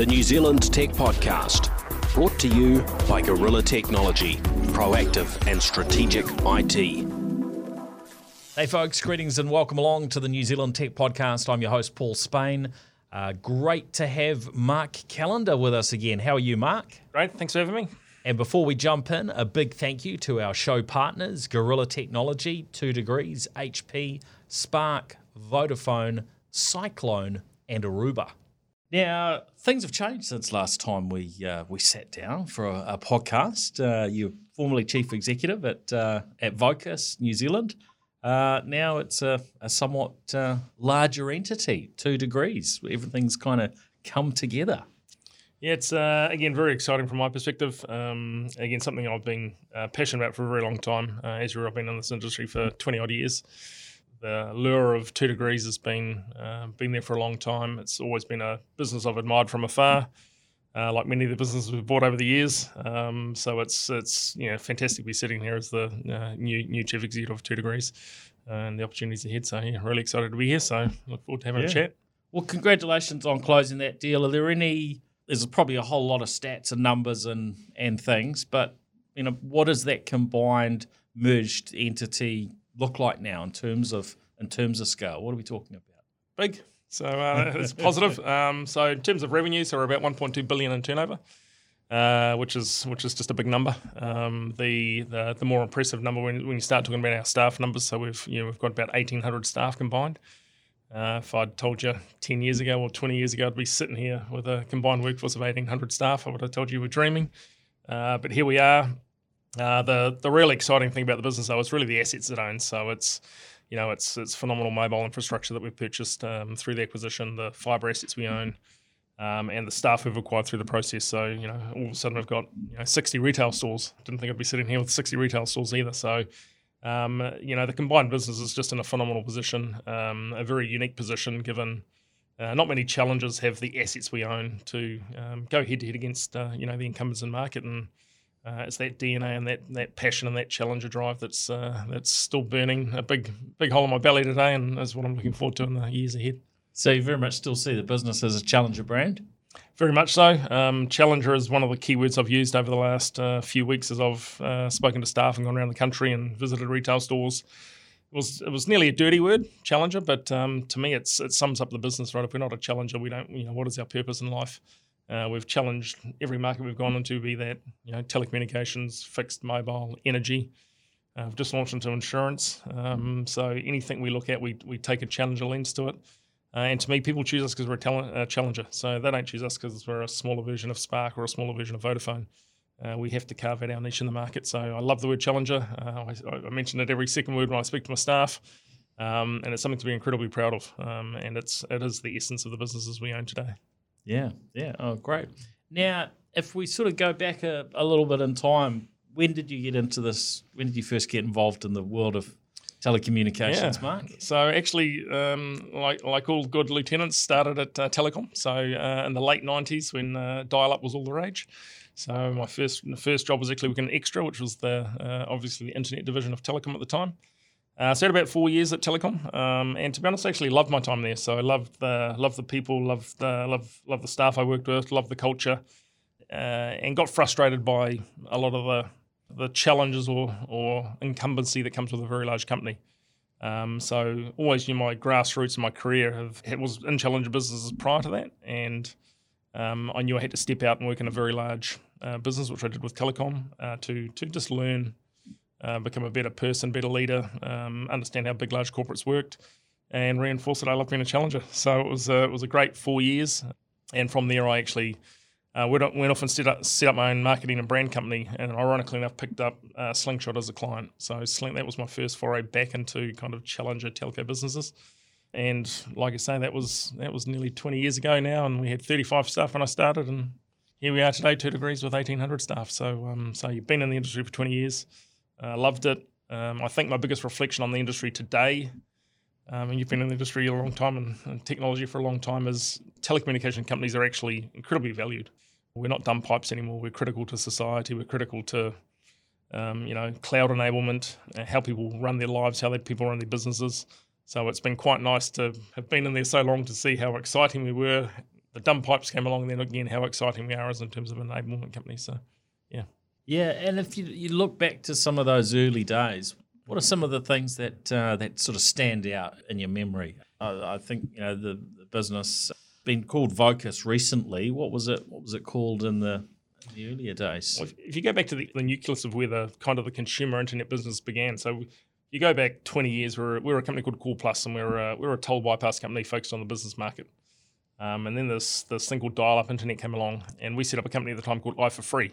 the New Zealand Tech Podcast, brought to you by Gorilla Technology, proactive and strategic IT. Hey, folks, greetings and welcome along to the New Zealand Tech Podcast. I'm your host, Paul Spain. Uh, great to have Mark Callander with us again. How are you, Mark? Great, thanks for having me. And before we jump in, a big thank you to our show partners Gorilla Technology, 2 Degrees, HP, Spark, Vodafone, Cyclone, and Aruba. Now, things have changed since last time we uh, we sat down for a, a podcast. Uh, you're formerly chief executive at uh, at Vocus New Zealand. Uh, now it's a, a somewhat uh, larger entity, two degrees. Everything's kind of come together. Yeah, it's uh, again very exciting from my perspective. Um, again, something I've been passionate about for a very long time. as you I've been in this industry for twenty odd years the lure of two degrees has been uh, been there for a long time. It's always been a business I've admired from afar, uh, like many of the businesses we've bought over the years. Um, so it's it's you know fantastic to be sitting here as the uh, new new chief executive of two degrees, and the opportunities ahead. So yeah, really excited to be here. So look forward to having yeah. a chat. Well, congratulations on closing that deal. Are there any? There's probably a whole lot of stats and numbers and and things, but you know what is that combined merged entity look like now in terms of in terms of scale? What are we talking about? Big. So uh, it's positive. Um, so in terms of revenue, so we're about 1.2 billion in turnover, uh, which is which is just a big number. Um, the, the, the more impressive number when, when you start talking about our staff numbers. So we've you know we've got about 1,800 staff combined. Uh, if I'd told you 10 years ago or 20 years ago I'd be sitting here with a combined workforce of 1,800 staff, I would have told you we're dreaming. Uh, but here we are. Uh, the the really exciting thing about the business though is really the assets it owns. So it's you know it's it's phenomenal mobile infrastructure that we've purchased um, through the acquisition, the fibre assets we own, um, and the staff we've acquired through the process. So you know all of a sudden we've got you know 60 retail stores. Didn't think I'd be sitting here with 60 retail stores either. So. Um, you know the combined business is just in a phenomenal position, um, a very unique position given uh, not many challengers have the assets we own to um, go head to head against uh, you know the incumbents in market and uh, it's that DNA and that, that passion and that challenger drive that's uh, that's still burning a big big hole in my belly today, and is what I'm looking forward to in the years ahead. So you very much still see the business as a challenger brand. Very much so. Um, challenger is one of the keywords I've used over the last uh, few weeks as I've uh, spoken to staff and gone around the country and visited retail stores. It was it was nearly a dirty word, challenger, but um, to me, it's it sums up the business. Right, if we're not a challenger, we don't. You know, what is our purpose in life? Uh, we've challenged every market we've gone into, be that you know telecommunications, fixed mobile, energy. Uh, we've just launched into insurance. Um, so anything we look at, we we take a challenger lens to it. Uh, and to me, people choose us because we're a talent, challenger. So they don't choose us because we're a smaller version of Spark or a smaller version of Vodafone. Uh, we have to carve out our niche in the market. So I love the word challenger. Uh, I, I, mention it every second word when I speak to my staff, um, and it's something to be incredibly proud of. Um, and it's it is the essence of the businesses we own today. Yeah, yeah. Oh, great. Now, if we sort of go back a, a little bit in time, when did you get into this? When did you first get involved in the world of telecommunications, yeah. Mark? So actually, um, like like all good lieutenants, started at uh, Telecom. So uh, in the late '90s, when uh, dial-up was all the rage. So my first first job was actually working at Xtra, which was the uh, obviously the internet division of Telecom at the time. Uh, so I had about four years at Telecom, um, and to be honest, I actually loved my time there. So I loved the loved the people, loved the love love the staff I worked with, loved the culture, uh, and got frustrated by a lot of the the challenges or or incumbency that comes with a very large company. Um, so always knew my grassroots in my career have was in challenger businesses prior to that, and um, I knew I had to step out and work in a very large uh, business, which I did with Telecom, uh, to to just learn uh, become a better person, better leader, um, understand how big, large corporates worked, and reinforce that I love being a challenger. So it was a, it was a great four years, and from there I actually uh, went, off and set up, set up my own marketing and brand company, and ironically enough picked up uh, Slingshot as a client. So Sling, that was my first foray back into kind of challenger telco businesses. And like I say, that was that was nearly 20 years ago now, and we had 35 staff when I started, and here we are today, two degrees with 1,800 staff. So um, so you've been in the industry for 20 years. Uh, loved it. Um, I think my biggest reflection on the industry today, um, and you've been in the industry a long time and, and, technology for a long time, is telecommunication companies are actually incredibly valued. We're not dumb pipes anymore. We're critical to society. We're critical to, um, you know, cloud enablement, uh, how people run their lives, how people run their businesses. So it's been quite nice to have been in there so long to see how exciting we were the dumb pipes came along. Then again, how exciting we are as in terms of enablement companies. So yeah. And if you, you look back to some of those early days, what are some of the things that uh, that sort of stand out in your memory? I, I think you know the, the, business been called Vocus recently. What was it? What was it called in the, the earlier days? Well, if you go back to the, the, nucleus of where the kind of the consumer internet business began, so you go back 20 years, we were, we were a company called Call Plus, and we were a, we were a toll bypass company focused on the business market. Um, and then this this thing called dial-up internet came along, and we set up a company at the time called i4Free,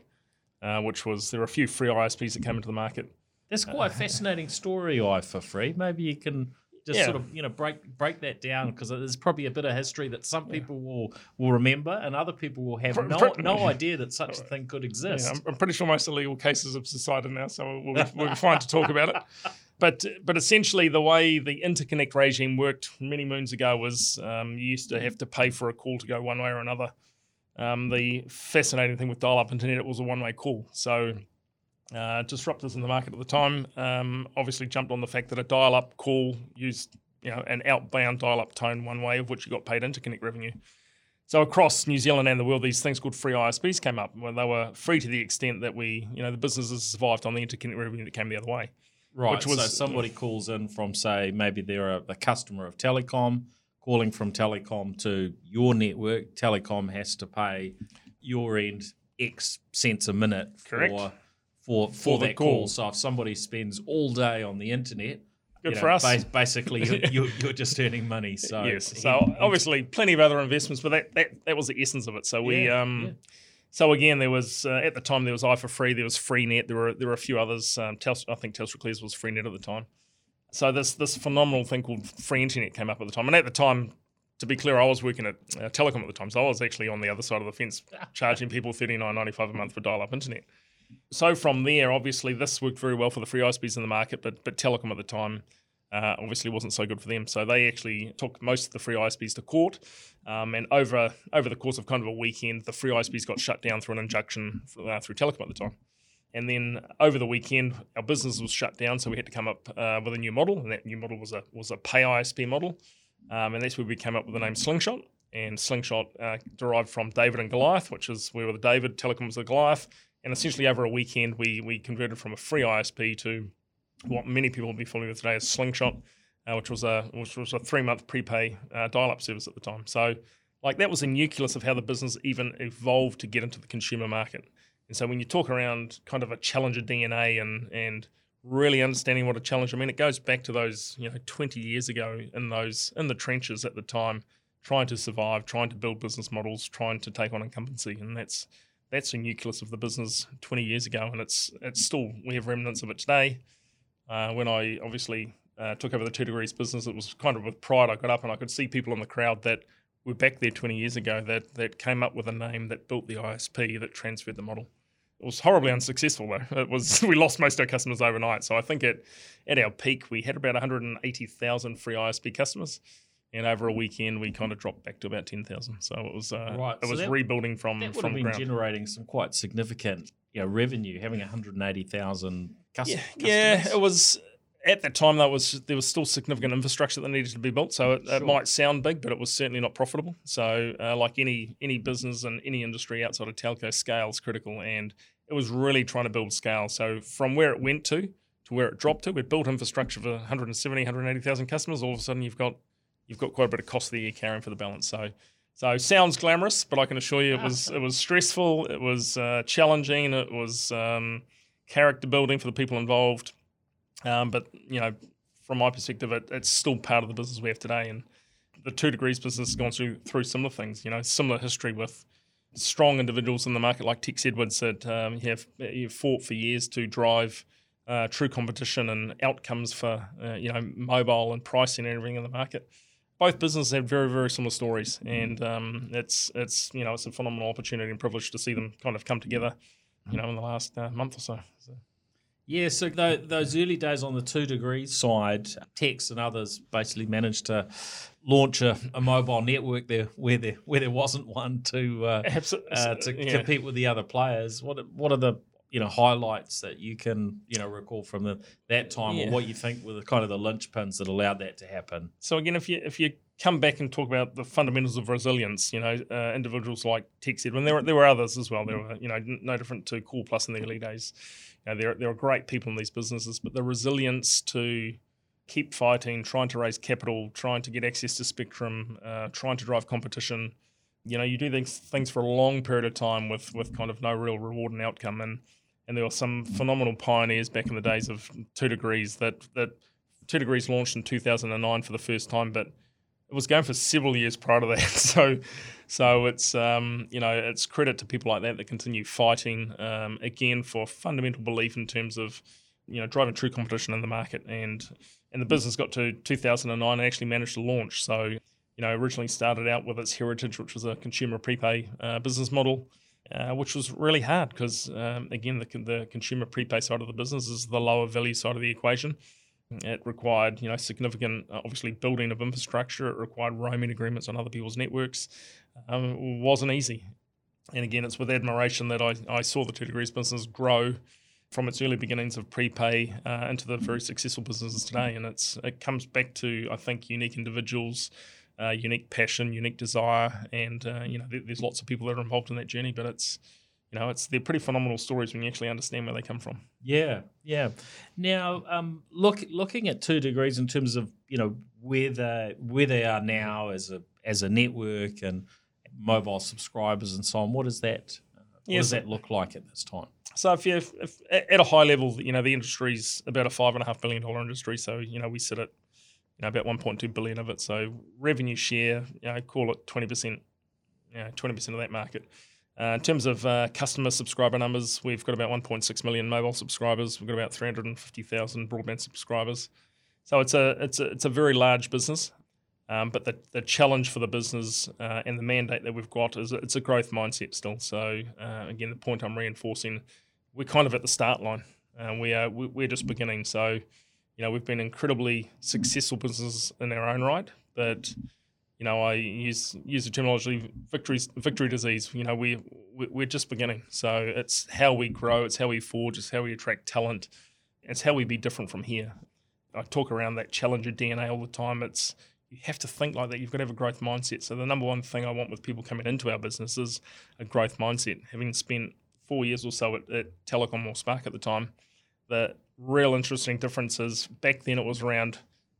uh, which was there were a few free ISPs that came into the market. That's quite a fascinating story, I for free. Maybe you can just yeah. sort of you know break break that down because there's probably a bit of history that some people yeah. will will remember and other people will have no no idea that such a thing could exist. Yeah, I'm, I'm, pretty sure most illegal cases have subsided now, so we'll be, we'll be fine to talk about it. But but essentially, the way the interconnect regime worked many moons ago was um, you used to have to pay for a call to go one way or another. Um, the fascinating thing with dial-up internet, it was a one-way call. So uh, disruptors in the market at the time um, obviously jumped on the fact that a dial-up call used you know an outbound dial-up tone one way, of which you got paid interconnect revenue. So across New Zealand and the world, these things called free ISPs came up. Where they were free to the extent that we, you know, the businesses survived on the interconnect revenue that came the other way. Right. Which was, so somebody calls in from, say, maybe they're a, a, customer of Telecom, calling from Telecom to your network. Telecom has to pay your end X cents a minute Correct. for for, for, for that call. call. So if somebody spends all day on the internet, Good for know, us. basically, you're, you're, you're, just earning money. So yes. So obviously, plenty of other investments, but that, that, that was the essence of it. So we yeah, um, yeah. So again, there was uh, at the time there was I for free, there was Freenet, there were there were a few others. Um, I think Telstra Clears was Freenet at the time. So this this phenomenal thing called free internet came up at the time, and at the time, to be clear, I was working at uh, Telecom at the time, so I was actually on the other side of the fence, charging people thirty nine ninety five a month for dial up internet. So from there, obviously, this worked very well for the free ISPs in the market, but but Telecom at the time uh, obviously wasn't so good for them. So they actually took most of the free ISPs to court, um, and over over the course of kind of a weekend, the free ISPs got shut down through an injunction for, uh, through Telecom at the time. And then over the weekend, our business was shut down, so we had to come up uh, with a new model, and that new model was a was a pay ISP model, um, and that's where we came up with the name Slingshot. And Slingshot uh, derived from David and Goliath, which is we were the David, Telecom was the Goliath, and essentially over a weekend, we we converted from a free ISP to what many people will be familiar with today as Slingshot, uh, which was a which was a three month prepay uh, dial up service at the time. So, like that was the nucleus of how the business even evolved to get into the consumer market. And so, when you talk around kind of a challenger DNA and and really understanding what a challenge, I mean, it goes back to those you know 20 years ago in those in the trenches at the time, trying to survive, trying to build business models, trying to take on incumbency, and that's that's the nucleus of the business 20 years ago, and it's it's still we have remnants of it today. Uh, when I obviously uh, took over the two degrees business, it was kind of with pride. I got up and I could see people in the crowd that were back there 20 years ago that that came up with a name that built the ISP that transferred the model. It was horribly unsuccessful though. It was we lost most of our customers overnight. So I think at at our peak we had about 180,000 free ISP customers. And over a weekend, we kind of dropped back to about ten thousand. So it was uh, right. it so was that, rebuilding from that would from have been ground. generating some quite significant you know, revenue, having one hundred eighty thousand yeah, yeah, it was at that time that was there was still significant infrastructure that needed to be built. So it, sure. it might sound big, but it was certainly not profitable. So uh, like any any business and any industry outside of telco, scale is critical, and it was really trying to build scale. So from where it went to to where it dropped to, we built infrastructure for 170, 180,000 customers. All of a sudden, you've got you've got quite a bit of cost that you're carrying for the balance. So. So sounds glamorous, but I can assure you it was it was stressful. It was uh, challenging. It was um, character building for the people involved. Um, but you know, from my perspective, it, it's still part of the business we have today, and the two degrees business has gone through through similar things. You know, similar history with strong individuals in the market like Tex Edwards that um, have, have fought for years to drive uh, true competition and outcomes for uh, you know mobile and pricing and everything in the market. Both businesses have very very similar stories, and um, it's it's you know it's a phenomenal opportunity and privilege to see them kind of come together you know, in the last uh, month or so. so. Yeah, so those early days on the two degrees side, Tex and others basically managed to launch a, a mobile network there where there where there wasn't one to uh, uh, to yeah. compete with the other players. What what are the you know highlights that you can you know recall from the, that time, Yeah. or what you think were the kind of the linchpins that allowed that to happen? So again, if you if you come back and talk about the fundamentals of resilience, you know, uh, individuals like TechSed, and there were there were others as well. There were you know no different to Call Plus in the early days. Know, there there are great people in these businesses, but the resilience to keep fighting, trying to raise capital, trying to get access to spectrum, uh, trying to drive competition. You know, you do these things for a long period of time with with kind of no real reward and outcome, and and there were some phenomenal pioneers back in the days of two degrees that that two degrees launched in 2009 for the first time, but it was going for several years prior to that. So, so it's um, you know it's credit to people like that that continue fighting um, again for fundamental belief in terms of you know driving true competition in the market and and the business got to 2009 and actually managed to launch. So you know originally started out with its heritage, which was a consumer prepay uh, business model. Uh, which was really hard because, um, again, the, the consumer prepay side of the business is the lower value side of the equation. It required, you know, significant, uh, obviously, building of infrastructure. It required roaming agreements on other people's networks. Um, wasn't easy. And again, it's with admiration that I, I saw the Two Degrees business grow from its early beginnings of prepay uh, into the very successful businesses today. And it's it comes back to, I think, unique individuals, uh, unique passion, unique desire, and uh, you know, there, there's lots of people that are involved in that journey. But it's, you know, it's they're pretty phenomenal stories when you actually understand where they come from. Yeah, yeah. Now, um, look, looking at two degrees in terms of you know where they where they are now as a as a network and mobile subscribers and so on. What does that uh, what Yes. does that look like at this time? So if you if, at a high level, you know the industry's about a five and a half billion dollar industry. So you know we sit at you know about one point two billion of it. So revenue share, you know, call it twenty percent, you know, twenty percent of that market. Uh, in terms of uh, customer subscriber numbers, we've got about 1.6 million mobile subscribers. We've got about 350,000 broadband subscribers. So it's a it's a it's a very large business. Um, but the, the challenge for the business uh, and the mandate that we've got is it's a growth mindset still. So uh, again, the point I'm reinforcing, we're kind of at the start line. Uh, we are we- we're just beginning. So you know we've been incredibly successful businesses in our own right, but you know I use use the terminology victory victory disease. You know we- we're just beginning. So it's how we grow, it's how we forge, it's how we attract talent, it's how we be different from here. I talk around that challenger DNA all the time. It's you have to think like that. You've got to have a growth mindset. So the number one thing I want with people coming into our business is a growth mindset. Having spent four years or so at, at Telecom or Spark at the time, the real interesting difference is back then it was around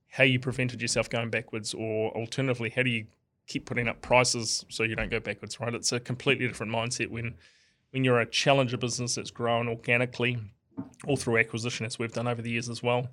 how you prevented yourself going backwards, or alternatively, how do you keep putting up prices so you don't go backwards, right? It's a completely different mindset when when you're a challenger business that's grown organically or through acquisition, as we've done over the years as well.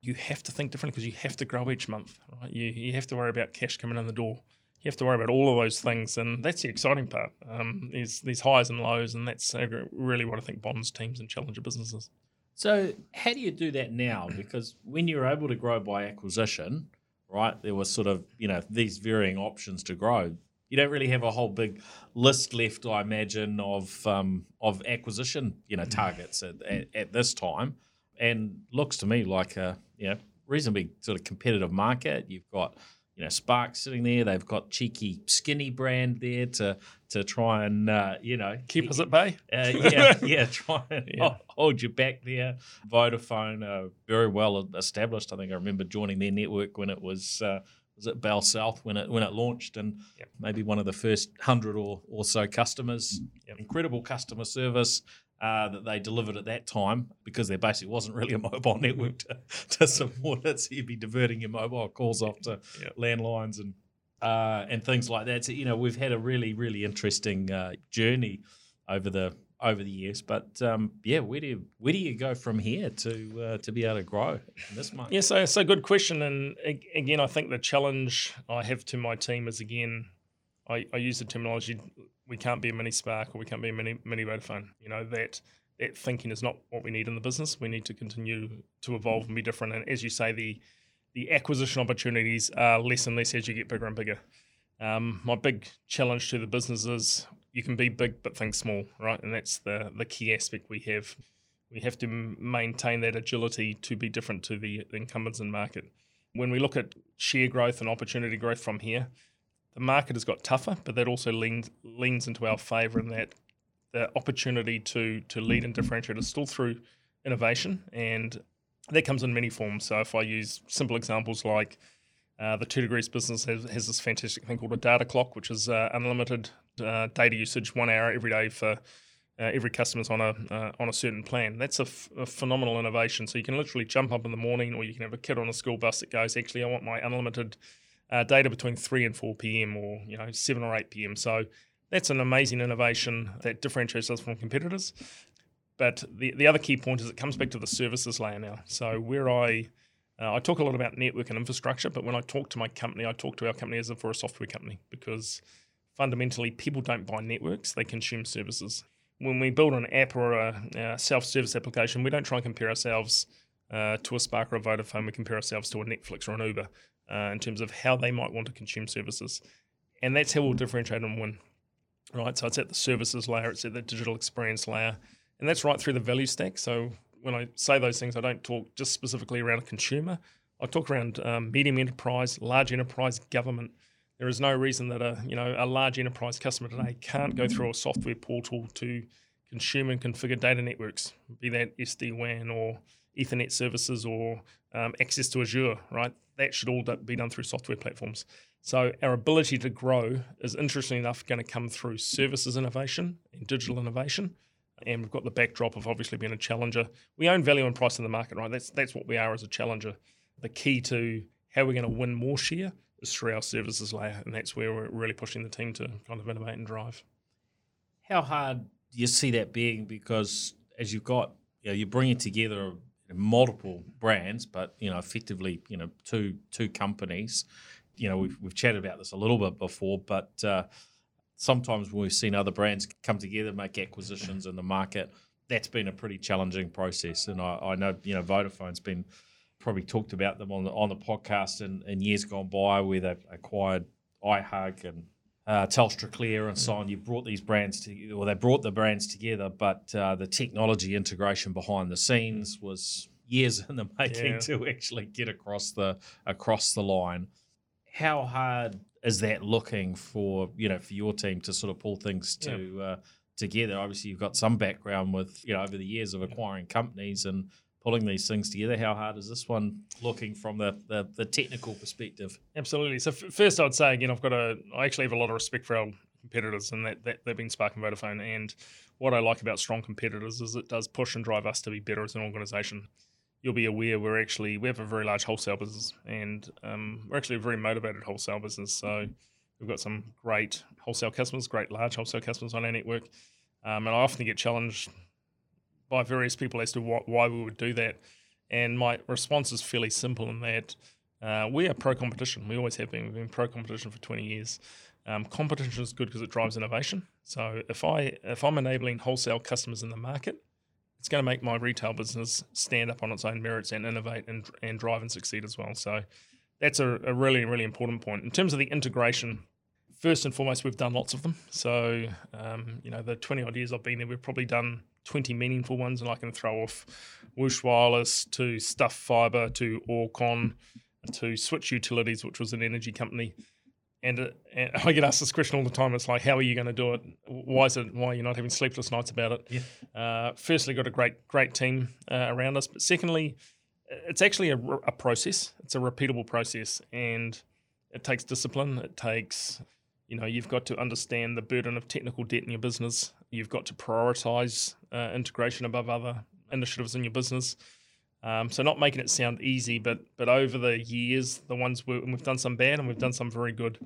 You have to think differently because you have to grow each month, right? You, you have to worry about cash coming in the door. You have to worry about all of those things, and that's the exciting part. Um, these these highs and lows, and that's uh, really what I think bonds teams and challenger businesses. So, how do you do that now? Because when you're able to grow by acquisition, right, there was sort of you know these varying options to grow. You don't really have a whole big list left, I imagine, of um, of acquisition you know targets at, at, at this time, and looks to me like a you know reasonably sort of competitive market. You've got you know Spark sitting there. They've got cheeky skinny brand there to to try and uh, you know Keep us at bay. uh, yeah, yeah, try and Yeah. hold you back there. Vodafone, uh, very well established. I think I remember joining their network when it was uh, was it Bell South when it when it launched, and Yep. maybe one of the first hundred or, or so customers. Yep. Incredible customer service. Uh, that they delivered at that time because there basically wasn't really a mobile network to, to support it, so you'd be diverting your mobile calls off to landlines and uh, and things like that. So you know we've had a really really interesting uh, journey over the over the years. But um, yeah, where do you where do you go from here to uh, to be able to grow in this market? Yeah, so so good question, and again, I think the challenge I have to my team is again, I, I use the terminology we can't be a mini Spark or we can't be a mini mini Vodafone. You know that that thinking is not what we need in the business. We need to continue to evolve and be different. And as you say, the the acquisition opportunities are less and less as you get bigger and bigger. Um, my big challenge to the business is you can be big but think small, right? And that's the the key aspect we have. We have to maintain that agility to be different to the incumbents in market. When we look at share growth and opportunity growth from here, the market has got tougher, but that also leans leans into our favour in that the opportunity to to lead and differentiate is still through innovation, and that comes in many forms. So if I use simple examples like uh, the Two Degrees business has, has, this fantastic thing called a data clock, which is uh, unlimited uh, data usage, one hour every day for uh, every customer's on a uh, on a certain plan. That's a, f- a phenomenal innovation. So you can literally jump up in the morning, or you can have a kid on a school bus that goes, actually, I want my unlimited uh, data between three and four p.m. or you know seven or eight p.m. So that's an amazing innovation that differentiates us from competitors. But the, the other key point is it comes back to the services layer now. So where I uh, I talk a lot about network and infrastructure, but when I talk to my company, I talk to our company as if we're a software company because fundamentally people don't buy networks; they consume services when we build an app or a, a self-service application, we don't try and compare ourselves uh, to a Spark or a Vodafone. We compare ourselves to a Netflix or an Uber uh, in terms of how they might want to consume services, and that's how we'll differentiate and win. Right, so it's at the services layer, it's at the digital experience layer, and that's right through the value stack. So when I say those things, I don't talk just specifically around a consumer. I talk around um, medium enterprise, large enterprise, government there is no reason that a you know a large enterprise customer today can't go through a software portal to consume and configure data networks, be that SD WAN or Ethernet services or um, access to Azure. Right, that should all be done through software platforms. So our ability to grow is interesting enough going to come through services innovation and digital innovation. And we've got the backdrop of obviously being a challenger. We own value and price in the market, right? That's that's what we are as a challenger. The key to how we're going to win more share is through our services layer, and that's where we're really pushing the team to kind of innovate and drive. How hard do you see that being? Because as you've got, you know, you're bringing together multiple brands, but you know, effectively, you know, two two companies. You know, we've we've chatted about this a little bit before, but uh, sometimes when we've seen other brands come together, make acquisitions in the market, that's been a pretty challenging process. And I, I know, you know, Vodafone's been probably talked about them on the on the podcast in, in years gone by, where they've acquired iHug and uh, Telstra Clear and so on. You brought these brands to, or they brought the brands together, but uh, the technology integration behind the scenes was years in the making yeah. to actually get across the across the line. How hard is that looking for you know for your team to sort of pull things to yeah. uh, together? Obviously, you've got some background with you know over the years of acquiring companies and pulling these things together. How hard is this one looking from the, the, the technical perspective? Absolutely. So, f- first, I'd say again, I've got a, I actually have a lot of respect for our competitors, and that, that they've been Spark and Vodafone. And what I like about strong competitors is it does push and drive us to be better as an organisation. You'll be aware we're actually we have a very large wholesale business, and um, we're actually a very motivated wholesale business. So we've got some great wholesale customers, great large wholesale customers on our network, um, and I often get challenged by various people as to what, why we would do that. And my response is fairly simple in that uh, we are pro competition. We always have been. We've been pro competition for 20 years. Um, competition is good because it drives innovation. So if I if I'm enabling wholesale customers in the market, it's going to make my retail business stand up on its own merits and innovate and, and drive and succeed as well. So that's a, a really really important point in terms of the integration. First and foremost, we've done lots of them. So um, you know the 20 odd years I've been there, we've probably done 20 meaningful ones, and I can throw off Woosh Wireless to Stuff Fiber to Orcon to Switch Utilities, which was an energy company. And, uh, and, I get asked this question all the time. It's like, how are you going to do it? Why is it? Why are you not having sleepless nights about it? Yeah. Uh, firstly, got a great great team uh, around us, but secondly, it's actually a, a process. It's a repeatable process, and it takes discipline. It takes you know you've got to understand the burden of technical debt in your business you've got to prioritize uh, integration above other initiatives in your business. Um, so not making it sound easy but but over the years the ones we, we've done some bad and we've done some very good.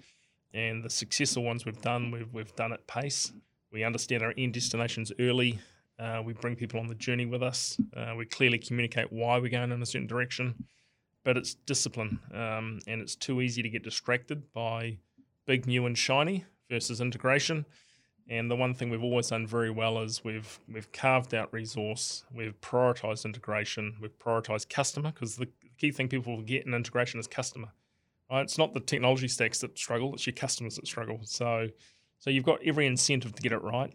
And the successful ones we've done we've, we've done at pace. We understand our end destinations early. Uh, we bring people on the journey with us. Uh, we clearly communicate why we're going in a certain direction but it's discipline um, and it's too easy to get distracted by big, new, and shiny versus integration. And the one thing we've always done very well is we've we've carved out resource, we've prioritized integration, we've prioritized customer because the key thing people forget in integration is customer. Right? It's not the technology stacks that struggle; it's your customers that struggle. So, so you've got every incentive to get it right.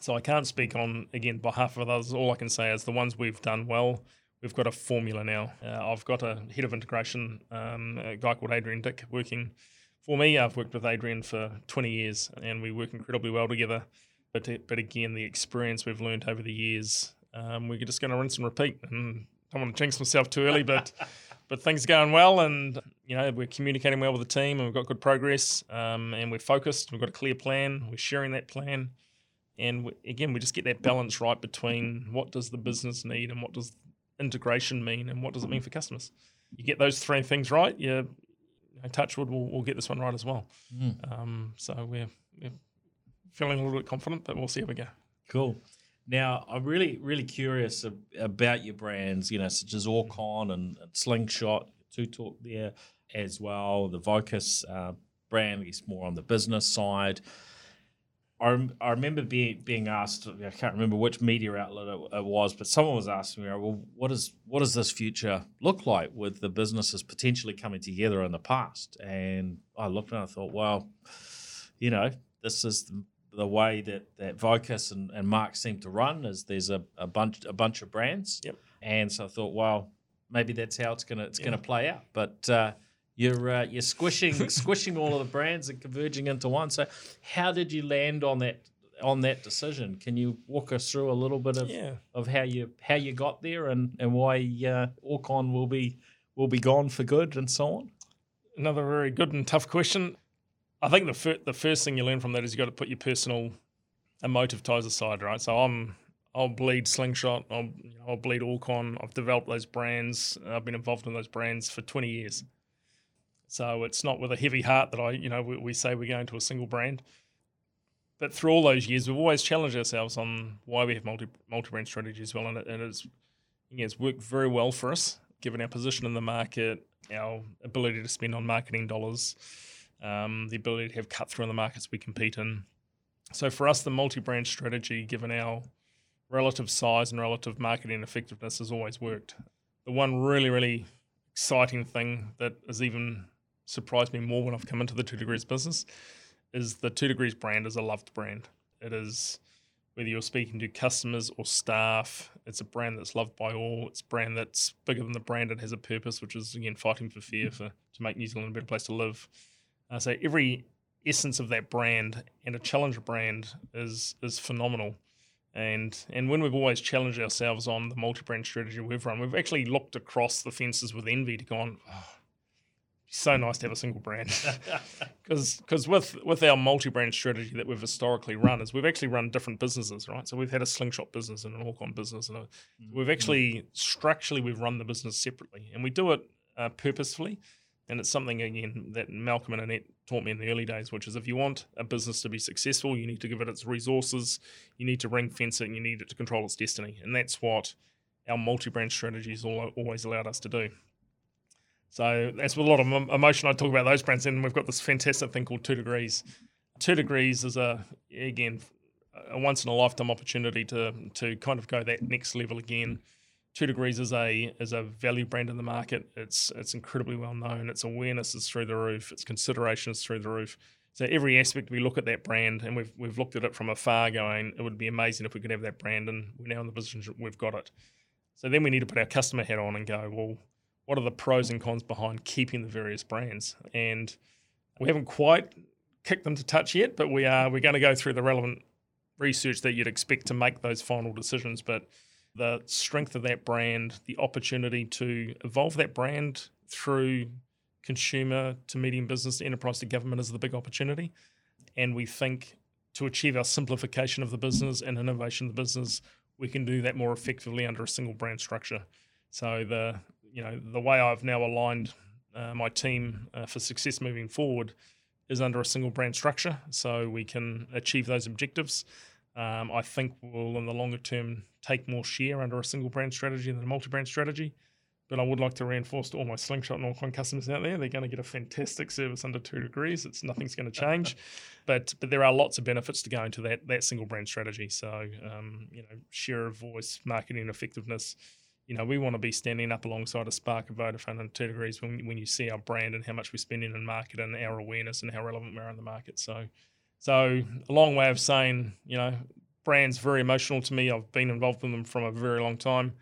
So I can't speak on again behalf of others. All I can say is the ones we've done well. We've got a formula now. Uh, I've got a head of integration, um, a guy called Adrian Dick, working for me, I've worked with Adrian for 20 years and we work incredibly well together. But but again, the experience we've learned over the years, um, we're just going to rinse and repeat. And I don't want to jinx myself too early, but but things are going well, and you know we're communicating well with the team, and we've got good progress, um, and we're focused. We've got a clear plan. We're sharing that plan, and we, again, we just get that balance right between what does the business need and what does integration mean, and what does it mean for customers. You get those three things right, you, you know, Touchwood will we'll get this one right as well. Mm. Um, so we're, we're feeling a little bit confident, but we'll see how we go. Cool. Now, I'm really, really curious ab- about your brands, you know, such as Orcon and, and Slingshot, to talk there as well. The Vocus uh, brand is more on the business side. I, I remember being being asked. I can't remember which media outlet it, it was, but someone was asking me, "Well, what is what does this future look like with the businesses potentially coming together in the past?" And I looked and I thought, well, you know, this is the, the way that that Vocus and, and Mark seem to run. Is there's a, a bunch a bunch of brands, Yep. and so I thought, well, maybe that's how it's gonna it's Yeah. gonna play out. But uh, you're uh, you're squishing squishing all of the brands and converging into one. So how did you land on that on that decision? Can you walk us through a little bit of, Yeah. of how you how you got there and and why uh, Orcon will be will be gone for good and so on? Another very good and tough question. I think the fir- the first thing you learn from that is you got to put your personal emotive ties aside, right? So I'm I'll bleed Slingshot, I'll I'll bleed Orcon. I've developed those brands. I've been involved in those brands for 20 years. So it's not with a heavy heart that I, you know, we, we say we're going to a single brand. But through all those years, we've always challenged ourselves on why we have multi multi brand strategy as well, and it, and it's again, it's worked very well for us given our position in the market, our ability to spend on marketing dollars, um, the ability to have cut through in the markets we compete in. So for us, the multi brand strategy, given our relative size and relative marketing effectiveness, has always worked. The one really, really exciting thing that has even surprised me more when I've come into the Two Degrees business is the Two Degrees brand is a loved brand. It is whether you're speaking to customers or staff, it's a brand that's loved by all. It's a brand that's bigger than the brand. It has a purpose, which is again fighting for fear for to make New Zealand a better place to live. Uh, so every essence of that brand and a challenger brand is is phenomenal. And and when we've always challenged ourselves on the multi-brand strategy we've run, we've actually looked across the fences with envy to go on. Oh, so nice to have a single brand. Because with with our multi-brand strategy that we've historically run is we've actually run different businesses right? So we've had a slingshot business and an Orcon business and a, we've actually structurally we've run the business separately and we do it uh, purposefully. And it's something again that Malcolm and Annette taught me in the early days which is if you want a business to be successful you need to give it its resources you need to ring fence it and you need it to control its destiny. And that's what our multi-brand strategy has always allowed us to do so that's a lot of emotion. I talk about those brands, and we've got this fantastic thing called Two Degrees. Two Degrees is a again a once in a lifetime opportunity to to kind of go that next level again. Two Degrees is a is a value brand in the market. It's it's incredibly well known. Its awareness is through the roof. Its consideration is through the roof. So every aspect we look at that brand, and we've we've looked at it from afar, going, it would be amazing if we could have that brand, and we're now in the position we've got it. So then we need to put our customer hat on and go, well, what are the pros and cons behind keeping the various brands? And we haven't quite kicked them to touch yet, but we are we're going to go through the relevant research that you'd expect to make those final decisions. But the strength of that brand, the opportunity to evolve that brand through consumer to medium business to enterprise to government is the big opportunity. And we think to achieve our simplification of the business and innovation of the business, we can do that more effectively under a single brand structure. So the you know the way I've now aligned uh, my team uh, for success moving forward is under a single brand structure, so we can achieve those objectives. Um, I think we'll in the longer term take more share under a single brand strategy than a multi brand strategy. But I would like to reinforce to all my Slingshot and Orcon customers out there, they're going to get a fantastic service under two degrees. It's nothing's going to change, but but there are lots of benefits to going to that that single brand strategy. So um, you know, share of voice, marketing effectiveness. You know, we want to be standing up alongside a Spark of Vodafone and two degrees when when you see our brand and how much we're spending in market and our awareness and how relevant we are in the market. So so a long way of saying, you know, brands very emotional to me. I've been involved in them from a very long time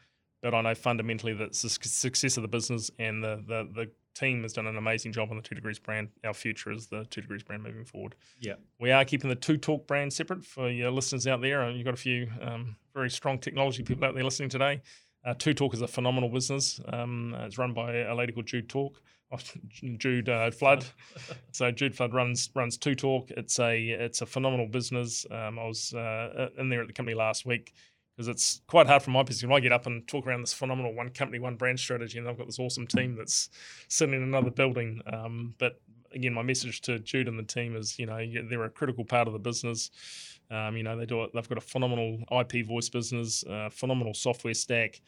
but I know fundamentally that the success of the business and the, the, the team has done an amazing job on the Two Degrees brand. Our future is the Two Degrees brand moving forward. Yeah. We are keeping the Two Talk brand separate for your listeners out there. And you've got a few um, very strong technology people out there listening today. Uh, Two Talk is a phenomenal business. Um, it's run by a lady called Jude Talk. Oh, Jude uh, Flood. so Jude Flood runs runs Two Talk. It's a it's a phenomenal business. Um, I was uh, in there at the company last week because it's quite hard from my perspective. When I get up and talk around this phenomenal one company, one brand strategy, and I've got this awesome team that's sitting in another building. Um, but again, my message to Jude and the team is, you know, they're a critical part of the business. Um, you know, they do it. They've got a phenomenal IP voice business, uh, phenomenal software stack.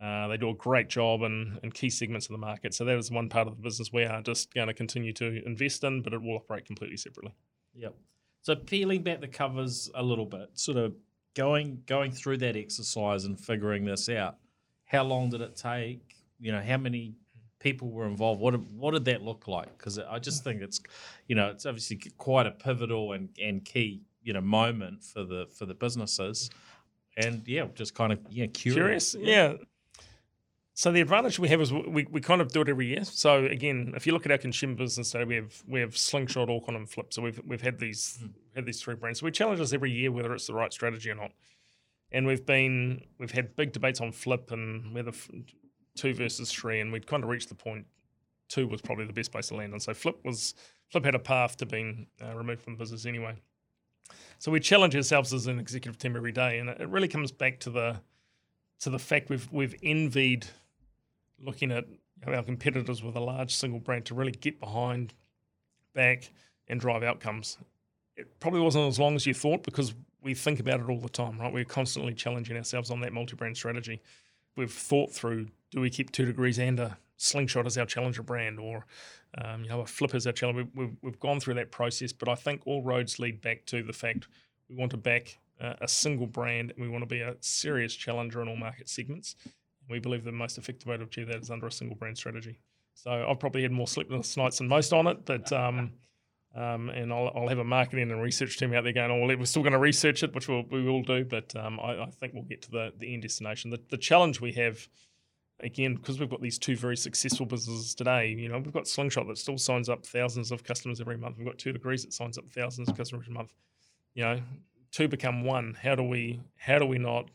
Uh, they do a great job in, in key segments of the market. So that is one part of the business we are just going to continue to invest in, but it will operate completely separately. Yep. So peeling back the covers a little bit, sort of going going through that exercise and figuring this out. How long did it take? You know, how many people were involved? What what did that look like? Because I just think it's, you know, it's obviously quite a pivotal and, and key you know moment for the for the businesses. And yeah, just kind of yeah curious. Curious, yeah. So the advantage we have is we, we kind of do it every year. So again, if you look at our consumer business today, we have we have Slingshot, Orcon, and Flip. So we've we've had these mm. had these three brands. So we challenge us every year whether it's the right strategy or not. And we've been we've had big debates on Flip and whether two versus three, and we'd kind of reached the point two was probably the best place to land. And so Flip was Flip had a path to being uh, removed from the business anyway. So we challenge ourselves as an executive team every day, and it really comes back to the to the fact we've we've envied looking at our competitors with a large single brand to really get behind, back, and drive outcomes. It probably wasn't as long as you thought because we think about it all the time, right? We're constantly challenging ourselves on that multi-brand strategy. We've thought through: do we keep two degrees and a slingshot as our challenger brand, or um, you know, a flip as our challenger? We've, we've gone through that process, but I think all roads lead back to the fact we want to back uh, a single brand and we want to be a serious challenger in all market segments. We believe the most effective way to achieve that is under a single brand strategy. So I've probably had more sleepless nights than most on it, but um, um, and I'll, I'll, have a marketing and research team out there going, oh, well, we're still going to research it, which we'll, we will do, but um, I, I, think we'll get to the, the end destination. The, the challenge we have, again, because we've got these two very successful businesses today, you know, we've got Slingshot that still signs up thousands of customers every month. We've got Two Degrees that signs up thousands of customers every month. You know, two become one. How do we how do we not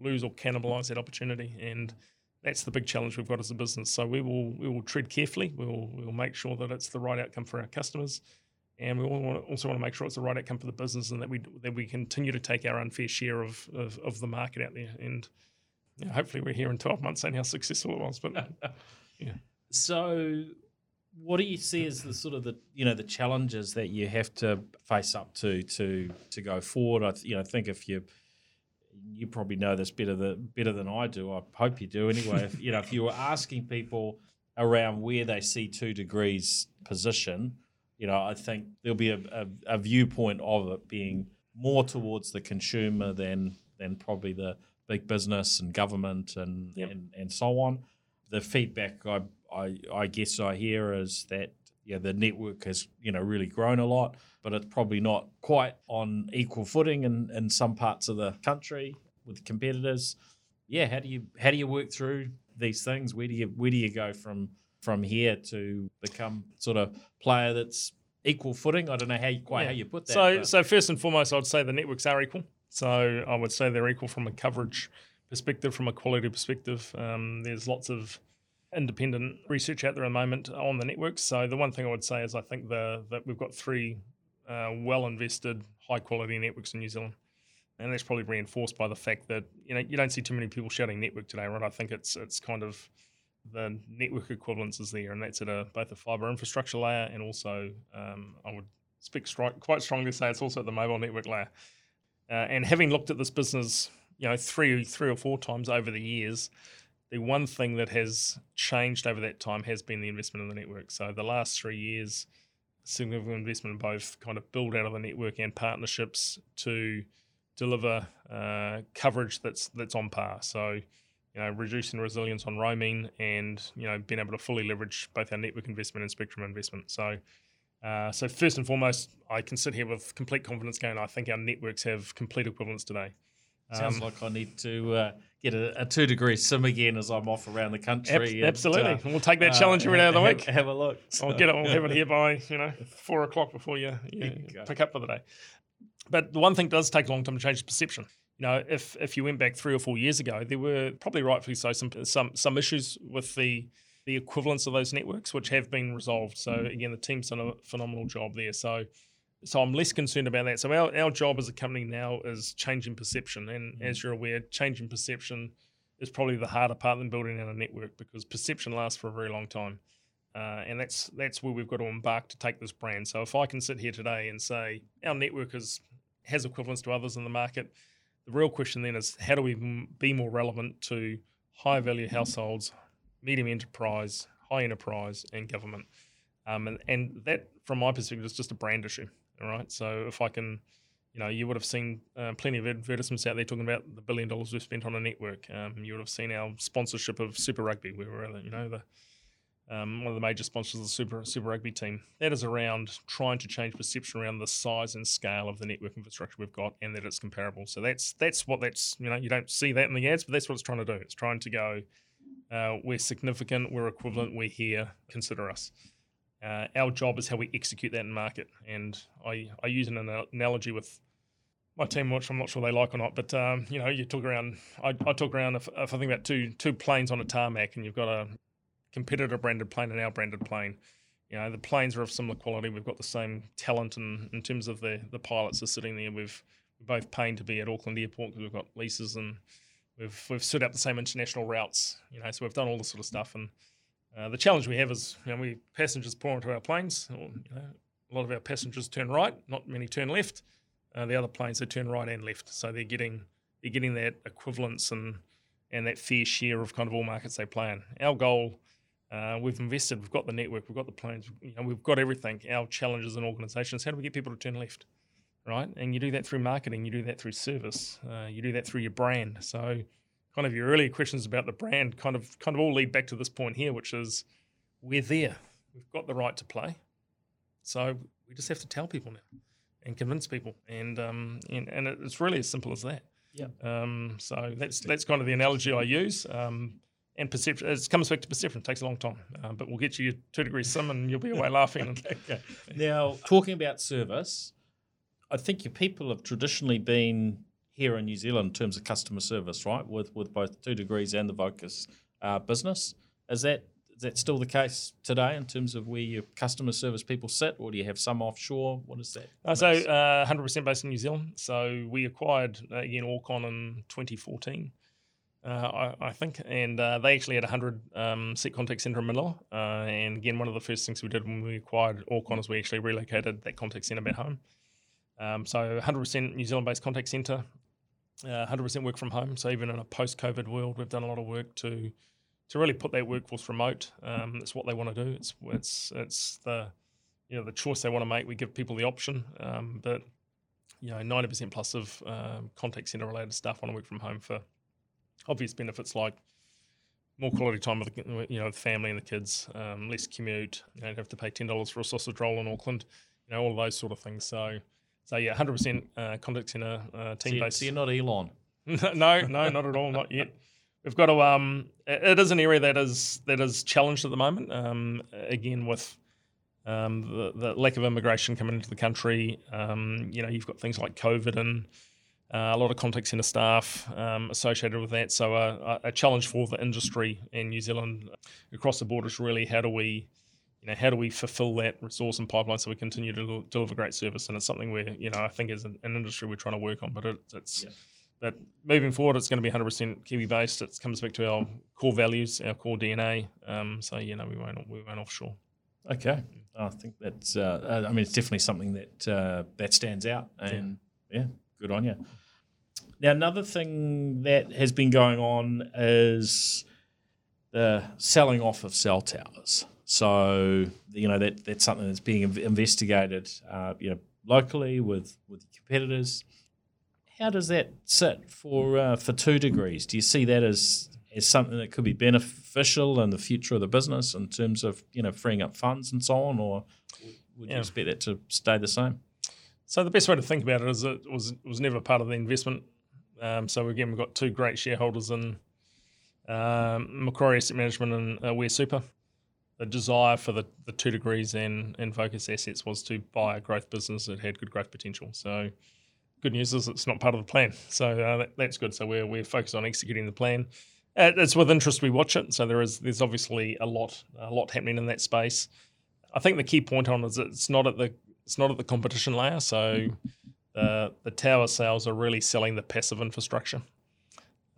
lose or cannibalize that opportunity. And that's the big challenge we've got as a business. So we will we will tread carefully. We will we will make sure that it's the right outcome for our customers, and we also want to make sure it's the right outcome for the business, and that we that we continue to take our unfair share of of, of the market out there. And know, hopefully, we're here in twelve months saying how successful it was. But yeah. So, what do you see as the sort of the you know the challenges that you have to face up to to to go forward? I you know think if you you probably know this better than better than I do. I hope you do anyway. if, you know, if you were asking people around where they see two degrees position, you know, I think there'll be a, a, a viewpoint of it being more towards the consumer than than probably the big business and government and yep. and, and so on. The feedback I, I I guess I hear is that yeah, the network has you know really grown a lot, but it's probably not quite on equal footing in, in some parts of the country with competitors. Yeah, how do you how do you work through these things? Where do you where do you go from from here to become sort of player that's equal footing? I don't know how you, quite yeah. how you put that. So but. so first and foremost, I'd say the networks are equal. So I would say they're equal from a coverage perspective, from a quality perspective. Um, there's lots of independent research out there at the moment on the networks. So the one thing I would say is I think the that we've got three uh, well invested, high quality networks in New Zealand. And that's probably reinforced by the fact that you know you don't see too many people shouting network today, right? I think it's it's kind of the network equivalence is there, and that's at a, both a fiber infrastructure layer and also um, I would speak stri- quite strongly say it's also at the mobile network layer. Uh, and having looked at this business, you know, three three or four times over the years, the one thing that has changed over that time has been the investment in the network. So the last three years, significant investment in both kind of build out of the network and partnerships to deliver uh, coverage that's that's on par. So you know, reducing resilience on roaming and you know being able to fully leverage both our network investment and spectrum investment. So. Uh, so first and foremost, I can sit here with complete confidence going. I think our networks have complete equivalence today. Sounds Um, like I need to uh, get a, a two degree sim again as I'm off around the country. ab- and, absolutely. uh, And we'll take that uh, challenge every day of the have- week. Have a look. I'll get it. I'll have it here by you know four o'clock before you, you you pick up for the day. But the one thing does take a long time to change perception. You know, if if you went back three or four years ago, there were probably rightfully so some some some issues with the the equivalence of those networks, which have been resolved. So mm. again, the team's done a phenomenal job there. So so I'm less concerned about that. So our, our job as a company now is changing perception, and mm. as you're aware, changing perception is probably the harder part than building out a network because perception lasts for a very long time. Uh, and that's that's where we've got to embark to take this brand. So if I can sit here today and say our network is has equivalence to others in the market, the real question then is how do we be more relevant to high value mm-hmm. households, medium enterprise, high enterprise, and government? Um, and and that from my perspective is just a brand issue. All right. So if I can, you know, you would have seen uh, plenty of advertisements out there talking about the billion dollars we've spent on a network. Um, you would have seen our sponsorship of Super Rugby. We were, you know, the um, one of the major sponsors of the Super Super Rugby team. That is around trying to change perception around the size and scale of the network infrastructure we've got, and that it's comparable. So that's that's what that's you know you don't see that in the ads, but that's what it's trying to do. It's trying to go. Uh, we're significant. We're equivalent. We're here. Consider us. Uh, our job is how we execute that in market. And I I use an ana- analogy with my team, which I'm not sure they like or not, but um, you know, you talk around. I, I talk around if, if I think about two two planes on a tarmac, and you've got a competitor branded plane and our branded plane. You know, the planes are of similar quality. We've got the same talent in, in terms of the the pilots are sitting there. We've we're both paying to be at Auckland Airport because we've got leases and we've we've stood up the same international routes. You know, so we've done all this sort of stuff. And uh, the challenge we have is, you know, we passengers pour into our planes. Or, you know, a lot of our passengers turn right, not many turn left. Uh, the other planes they turn right and left, so they're getting they're getting that equivalence and and that fair share of kind of all markets they play in. Our goal, uh, we've invested, we've got the network, we've got the planes, you know, we've got everything. Our challenge as an organisation is how do we get people to turn left, right? And you do that through marketing, you do that through service, uh, you do that through your brand. So, kind of your earlier questions about the brand kind of kind of all lead back to this point here, which is we're there, we've got the right to play, so we just have to tell people now and convince people, and um, and, and it's really as simple as that. Yeah. Um, so that's that's kind of the analogy I use. Um, and perception, it comes back to perception. It takes a long time, um, but we'll get you two degrees sim, and you'll be away laughing. And, okay. Now, talking about service, I think your people have traditionally been here in New Zealand in terms of customer service, right? With with both Two Degrees and the Vocus uh, business. Is that is that still the case today in terms of where your customer service people sit, or do you have some offshore? What is that? Uh, so, uh, 100% based in New Zealand. So, we acquired uh, again Orcon in 2014, uh, I, I think, and uh, they actually had a 100 um, seat contact center in Manila. Uh, and again, one of the first things we did when we acquired Orcon is we actually relocated that contact center back home. Um, so, 100% New Zealand based contact center, uh, 100% work from home. So, even in a post COVID world, we've done a lot of work to to really put that workforce remote. Um, it's what they want to do. It's it's it's the you know the choice they want to make. We give people the option, um, but you know ninety percent plus of um, contact center related staff want to work from home for obvious benefits like more quality time with the, you know the family and the kids, um, less commute. You don't have to pay ten dollars for a sausage roll in Auckland. You know all those sort of things. So so yeah, hundred percent uh, in a uh, team you, based. so you're not Elon. no, no, not at all, not yet. We've got to. Um, it it is an area that is that is challenged at the moment. Um, again, with um, the, the lack of immigration coming into the country, um, you know, you've got things like COVID and uh, a lot of contact centre staff um, associated with that. So, uh, a a challenge for the industry in New Zealand across the board is really how do we, you know, how do we fulfil that resource and pipeline so we continue to deliver great service? And it's something where you know I think as an, an industry we're trying to work on, but it, it's. Yeah. But moving forward, it's going to be 100% Kiwi based. It comes back to our core values, our core DNA. Um, so you know, we won't we won't offshore. Okay, I think that's. Uh, I mean, it's definitely something that uh, that stands out, and yeah. good on you. Now, another thing that has been going on is the selling off of cell towers. So you know that that's something that's being investigated, uh, you know, locally with with competitors. How does that sit for uh, for two degrees? Do you see that as as something that could be beneficial in the future of the business in terms of you know freeing up funds and so on, or would you expect that to stay the same? So the best way to think about it is it was it was never part of the investment Um, so again, we've got two great shareholders in um, Macquarie Asset Management and uh, Aware Super. The desire for the, the two degrees and, and Vocus assets was to buy a growth business that had good growth potential. So good news is it's not part of the plan. So uh, that, that's good. So we're, we're focused on executing the plan. Uh, it's with interest we watch it. So there is there's obviously a lot a lot happening in that space. I think the key point on is it's not at the it's not at the competition layer. So the the tower sales are really selling the passive infrastructure,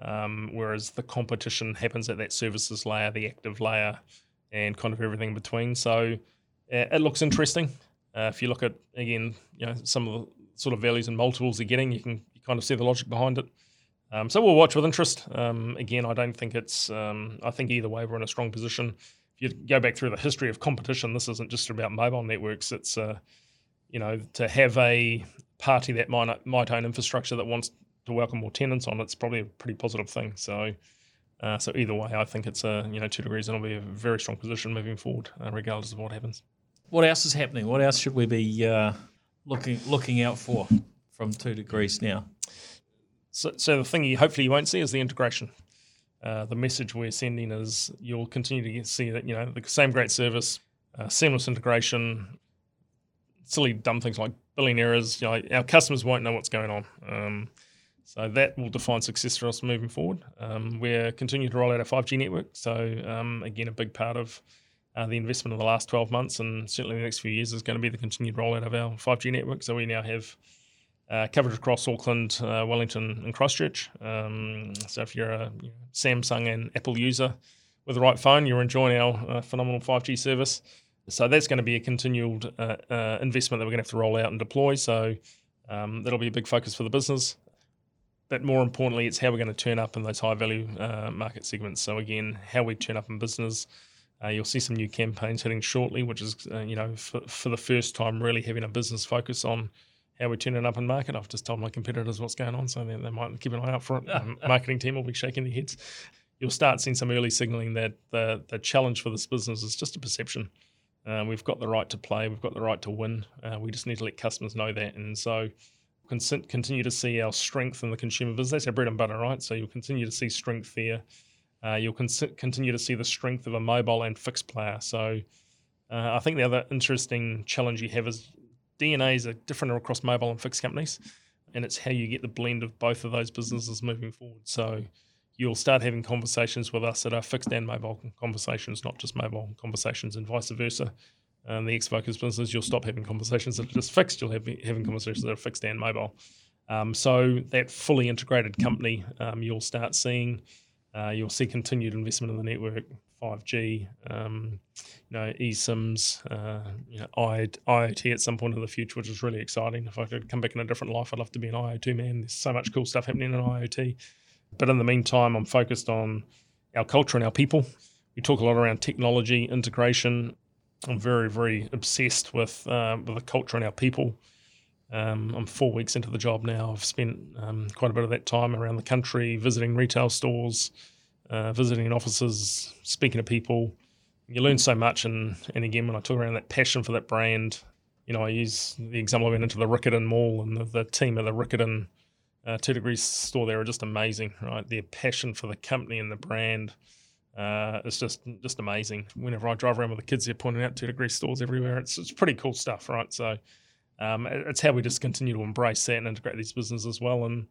um, whereas the competition happens at that services layer, the active layer, and kind of everything in between. So uh, it looks interesting. Uh, if you look at again, you know, some of the sort of values and multiples they're getting, you can you kind of see the logic behind it. Um, so we'll watch with interest. Um, again, I don't think it's. Um, I think either way, we're in a strong position. If you go back through the history of competition, this isn't just about mobile networks. It's, uh, you know, to have a party that might might own infrastructure that wants to welcome more tenants on. It's probably a pretty positive thing. So, uh, so either way, I think it's a you know two degrees, and it'll be a very strong position moving forward, uh, regardless of what happens. What else is happening? What else should we be uh, looking looking out for from two degrees now? So, so the thing you hopefully you won't see is the integration. Uh, the message we're sending is you'll continue to get, see that you know the same great service, uh, seamless integration, silly dumb things like billing errors. You know, our customers won't know what's going on. Um, so that will define success for us moving forward. Um, we're continuing to roll out our 5G network. So um, again, a big part of uh, the investment in the last 12 months and certainly the next few years is going to be the continued rollout of our 5G network. So we now have uh, coverage across Auckland, uh, Wellington, and Christchurch. Um, so if you're a you know, Samsung and Apple user with the right phone, you're enjoying our uh, phenomenal 5G service. So that's going to be a continued uh, uh, investment that we're going to have to roll out and deploy. So um, that'll be a big focus for the business. But more importantly, it's how we're going to turn up in those high value uh, market segments. So again, how we turn up in business. you'll see some new campaigns hitting shortly, which is you know for, for the first time really having a business focus on how we're turning up in market. I've just told my competitors what's going on, so they, they might keep an eye out for it. The marketing team will be shaking their heads. You'll start seeing some early signaling that the, the challenge for this business is just a perception. Uh, we've got the right to play, we've got the right to win. Uh, we just need to let customers know that. And so continue to see our strength in the consumer business. That's our bread and butter, right? So you'll continue to see strength there. Uh, you'll con- continue to see the strength of a mobile and fixed player. So uh, I think the other interesting challenge you have is DNAs are different across mobile and fixed companies, and it's how you get the blend of both of those businesses moving forward. So you'll start having conversations with us that are fixed and mobile conversations, not just mobile conversations, and vice versa. Um, the ex-Vocus business, you'll stop having conversations that are just fixed. You'll have having conversations that are fixed and mobile. Um, so that fully integrated company, um, you'll start seeing. Uh, you'll see continued investment in the network, 5G, um, you know, eSIMs, uh, you know, IoT at some point in the future, which is really exciting. If I could come back in a different life, I'd love to be an IoT man. There's so much cool stuff happening in IoT. But in the meantime, I'm focused on our culture and our people. We talk a lot around technology integration. I'm very, very obsessed with uh, with the culture and our people. Um, I'm four weeks into the job now. I've spent um, quite a bit of that time around the country, visiting retail stores, uh, visiting offices, speaking to people. You learn so much, and and again, when I talk around that passion for that brand, you know, I use the example I went into the Riccarton Mall and the, the team at the Riccarton uh, Two Degrees store there are just amazing, right? Their passion for the company and the brand. Uh, it's just just amazing. Whenever I drive around with the kids, they're pointing out two degree stores everywhere. It's it's pretty cool stuff, right? So um, it's how we just continue to embrace that and integrate these businesses as well. And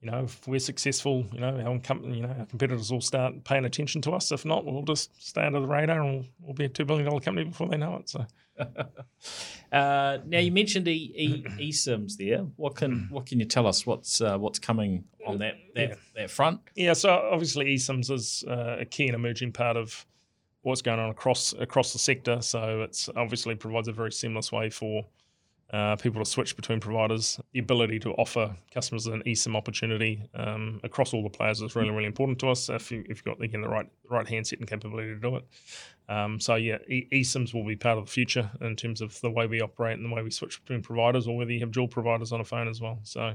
you know, if we're successful, you know, our you know, our competitors will start paying attention to us. If not, we'll just stay under the radar and we'll, we'll be a two billion dollar company before they know it. So, uh, now you mentioned e, e, eSIMs there. What can what can you tell us? What's uh, what's coming on that that, yeah. that front? Yeah, so obviously eSIMs is uh, a key and emerging part of what's going on across across the sector. So it's obviously provides a very seamless way for uh, people to switch between providers. The ability to offer customers an eSIM opportunity um, across all the players is really, really important to us. If, you, you've got again the right right handset and capability to do it, um, so yeah, e- eSIMs will be part of the future in terms of the way we operate and the way we switch between providers, or whether you have dual providers on a phone as well. So.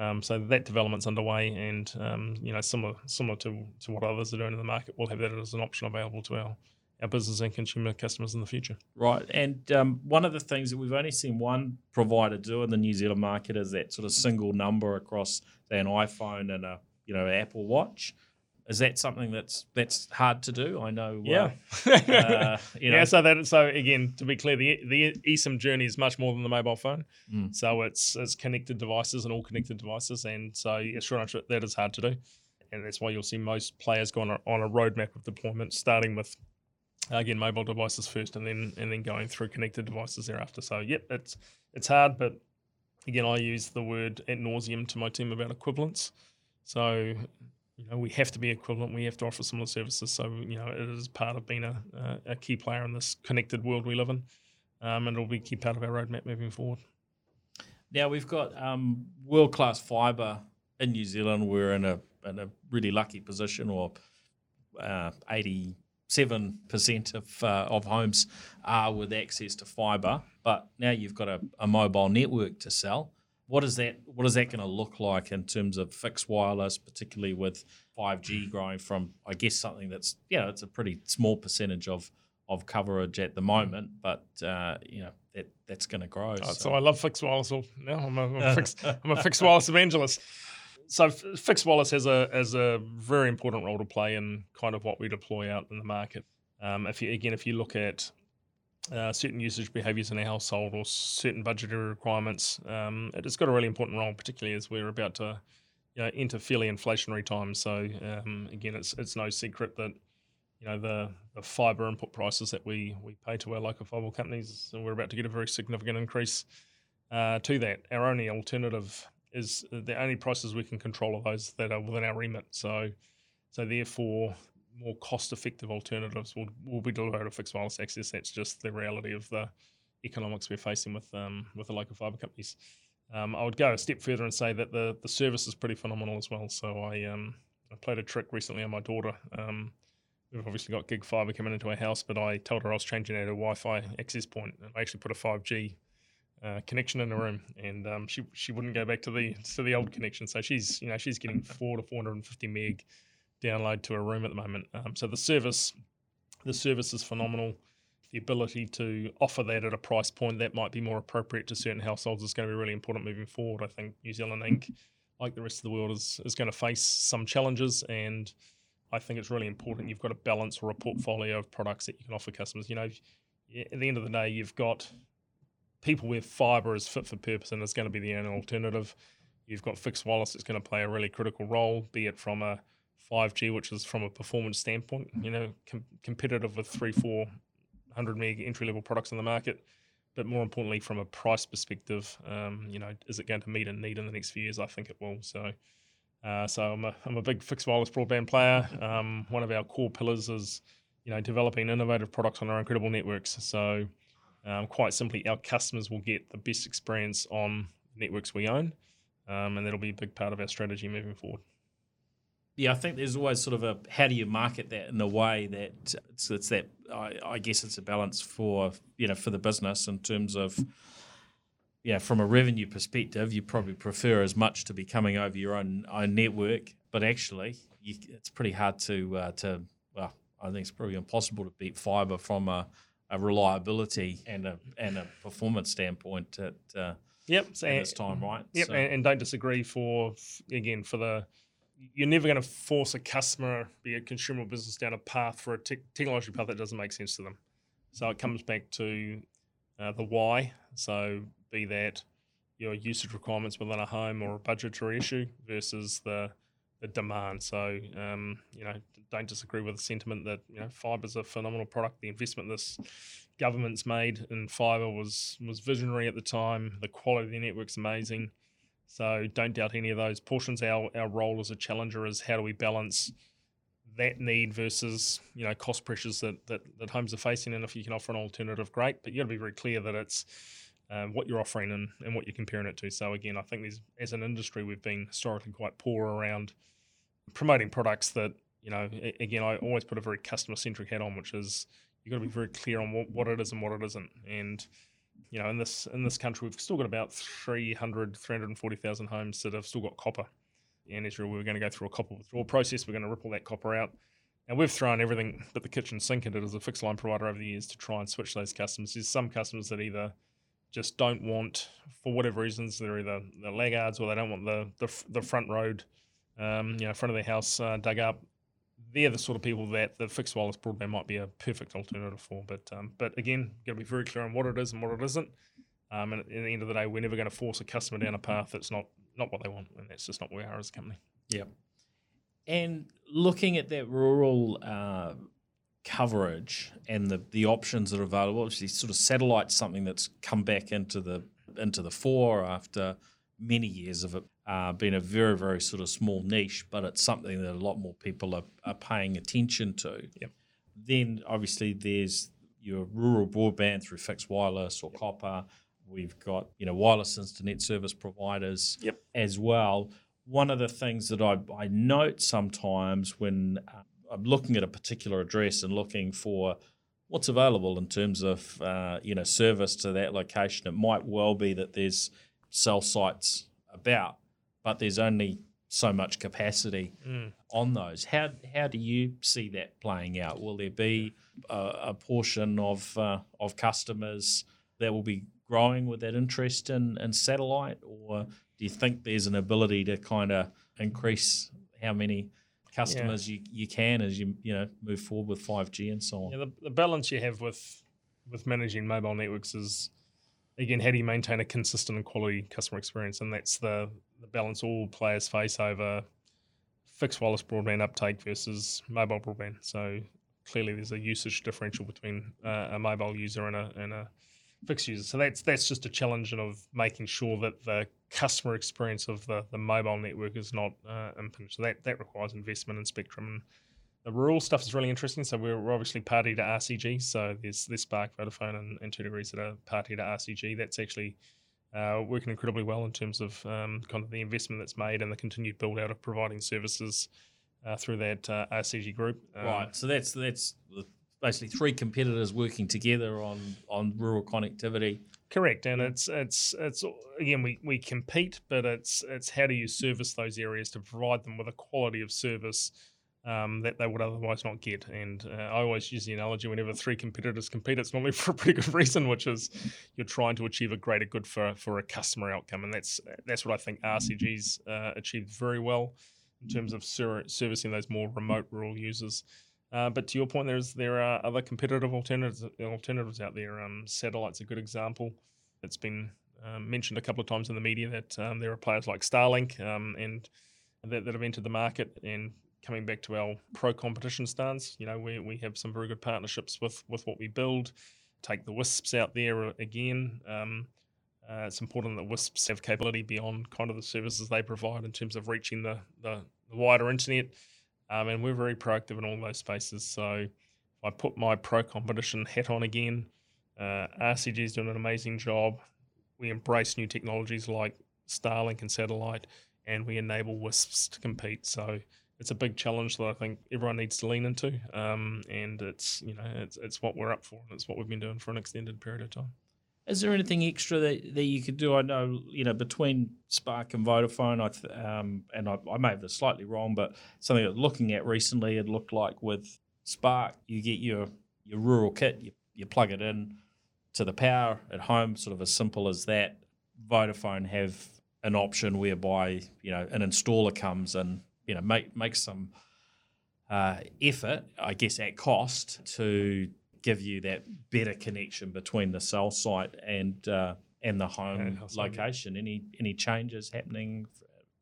Um, so that development's underway, and um, you know, similar similar to, to what others are doing in the market, we'll have that as an option available to our our business and consumer customers in the future. Right, and um, one of the things that we've only seen one provider do in the New Zealand market is that sort of single number across say, an iPhone and a you know Apple Watch. Is that something that's that's hard to do? I know. Yeah. Uh, uh, you know, yeah. So that so again, to be clear, the the eSIM journey is much more than the mobile phone. Mm. So it's it's connected devices and all connected devices, and so yeah, sure that is hard to do, and that's why you'll see most players go on a, on a roadmap of deployment, starting with again mobile devices first, and then and then going through connected devices thereafter. So yep, it's it's hard, but again, I use the word at nauseum to my team about equivalence. So you know, we have to be equivalent. We have to offer similar services. So, you know, it is part of being a, a key player in this connected world we live in. Um, and it'll be a key part of our roadmap moving forward. Now we've got um, world class fibre in New Zealand. We're in a in a really lucky position, or eighty seven percent of uh, of homes are with access to fibre. But now you've got a, a mobile network to sell what is that what is that going to look like in terms of fixed wireless particularly with 5g growing from i guess something that's you know it's a pretty small percentage of of coverage at the moment but uh, you know that that's going to grow oh, so. so. i love fixed wireless now i'm a, I'm a fixed i'm a fixed wireless evangelist so fixed wireless has a has a very important role to play in kind of what we deploy out in the market um, if you again if you look at uh, certain usage behaviors in a household or certain budgetary requirements. Um, it has got a really important role, particularly as we're about to you know, enter fairly inflationary times. So um, again, it's it's no secret that you know the, the fibre input prices that we we pay to our local fibre companies, we're about to get a very significant increase uh, to that. Our only alternative is the only prices we can control are those that are within our remit. So so therefore, more cost-effective alternatives will, will be delivered to fixed wireless access. That's just the reality of the economics we're facing with um, with the local fibre companies. Um, I would go a step further and say that the the service is pretty phenomenal as well. So I um, I played a trick recently on my daughter. Um, we've obviously got gig fibre coming into our house, but I told her I was changing out a Wi-Fi access point, and I actually put a 5G uh, connection in the room, and um, she she wouldn't go back to the to the old connection. So she's you know she's getting four to 450 meg download to a room at the moment. Um, so the service, the service is phenomenal. The ability to offer that at a price point that might be more appropriate to certain households is going to be really important moving forward. I think New Zealand Inc., like the rest of the world, is is going to face some challenges, and I think it's really important you've got a balance or a portfolio of products that you can offer customers. You know, at the end of the day, you've got people where fibre is fit for purpose and it's going to be the only alternative. You've got fixed wireless that's going to play a really critical role, be it from a 5G, which is from a performance standpoint, you know, com- competitive with three, four hundred meg entry level products in the market. But more importantly, from a price perspective, um, you know, is it going to meet a need in the next few years? I think it will. So, uh, so I'm a, I'm a big fixed wireless broadband player. Um, one of our core pillars is, you know, developing innovative products on our incredible networks. So, um, quite simply, our customers will get the best experience on networks we own, um, and that'll be a big part of our strategy moving forward. Yeah, I think there's always sort of a how do you market that in a way that it's, it's that I, I, guess it's a balance for you know for the business in terms of yeah from a revenue perspective you probably prefer as much to be coming over your own own network, but actually you, it's pretty hard to uh, to well I think it's probably impossible to beat fibre from a, a, reliability and a and a performance standpoint at uh, yep at this time right yep so. and, and don't disagree for again for the you're never going to force a customer, be a consumer business, down a path for a te- technology path that doesn't make sense to them. So it comes back to uh, the why. So be that your usage requirements within a home or a budgetary issue versus the the demand. So um, you know, don't disagree with the sentiment that you know fibre is a phenomenal product. The investment this government's made in fibre was was visionary at the time. The quality of the network's amazing. So don't doubt any of those portions. Our our role as a challenger is how do we balance that need versus you know cost pressures that that, that homes are facing, and if you can offer an alternative, great. But you got to be very clear that it's um, what you're offering and, and what you're comparing it to. So again, I think there's as an industry we've been historically quite poor around promoting products that you know. Again, I always put a very customer centric hat on, which is you've got to be very clear on what, what it is and what it isn't, and you know, in this in this country, we've still got about 300, 340,000 homes that have still got copper. And Israel, we are going to go through a copper withdrawal process. We're going to ripple that copper out. And we've thrown everything but the kitchen sink at it as a fixed line provider over the years to try and switch those customers. There's some customers that either just don't want, for whatever reasons, they're either the laggards or they don't want the the, the front road, um, you know, front of their house uh, dug up. They're the sort of people that the fixed wireless broadband might be a perfect alternative for. But um, but again, got to be very clear on what it is and what it isn't. Um, and at the end of the day, we're never going to force a customer down a path that's not not what they want, and that's just not where we are as a company. Yeah. And looking at that rural uh, coverage and the, the options that are available, obviously, sort of satellite's something that's come back into the into the fore after many years of it uh, being a very very sort of small niche, but it's something that a lot more people are, are paying attention to. Yep. Then obviously there's your rural broadband through fixed wireless or yep. copper. We've got you know wireless internet service providers yep. as well. One of the things that I, I note sometimes when uh, I'm looking at a particular address and looking for what's available in terms of uh, you know service to that location, it might well be that there's cell sites about, but there's only so much capacity mm. on those. How how do you see that playing out? Will there be a, a portion of uh, of customers that will be growing with that interest in, in satellite, or do you think there's an ability to kind of increase how many customers yeah. you, you can as you you know move forward with 5G and so on? Yeah, the, the balance you have with with managing mobile networks is again how do you maintain a consistent and quality customer experience, and that's the the balance all players face over fixed wireless broadband uptake versus mobile broadband. So clearly, there's a usage differential between uh, a mobile user and a and a fixed user. So that's that's just a challenge of making sure that the customer experience of the, the mobile network is not uh, impinged. So that, that requires investment in spectrum. And the rural stuff is really interesting. So we're, we're obviously party to RCG. So there's this Spark, Vodafone, and, and 2degrees that are party to RCG. That's actually uh, working incredibly well in terms of um, kind of the investment that's made and the continued build out of providing services uh, through that uh, RCG group. Um, right. So that's that's basically three competitors working together on on rural connectivity. Correct, and it's it's it's again we, we compete, but it's it's how do you service those areas to provide them with a quality of service um, that they would otherwise not get. And uh, I always use the analogy whenever three competitors compete, it's normally for a pretty good reason, which is you're trying to achieve a greater good for for a customer outcome, and that's that's what I think RCG's uh, achieved very well in terms of ser- servicing those more remote rural users. Uh, but to your point, there's there are other competitive alternatives alternatives out there. Um, satellite's a good example. It's been um, mentioned a couple of times in the media that um, there are players like Starlink um, and that, that have entered the market. And coming back to our pro competition stance, you know, we, we have some very good partnerships with with what we build. Take the WISPs out there again. Um, uh, it's important that WISPs have capability beyond kind of the services they provide in terms of reaching the, the, the wider internet. Um, and we're very proactive in all those spaces. So I put my pro competition hat on again, uh, RCG is doing an amazing job. We embrace new technologies like Starlink and satellite, and we enable WISPs to compete. So it's a big challenge that I think everyone needs to lean into, um, and it's you know it's it's what we're up for, and it's what we've been doing for an extended period of time. Is there anything extra that, that you could do? I know, you know, between Spark and Vodafone, I th- um, and I, I may have this slightly wrong, but something I looking at recently, it looked like with Spark, you get your, your rural kit, you, you plug it in to the power at home, sort of as simple as that. Vodafone have an option whereby, you know, an installer comes and, you know, make, makes some uh, effort, I guess, at cost to give you that better connection between the cell site and uh, and the home location. Any any changes happening?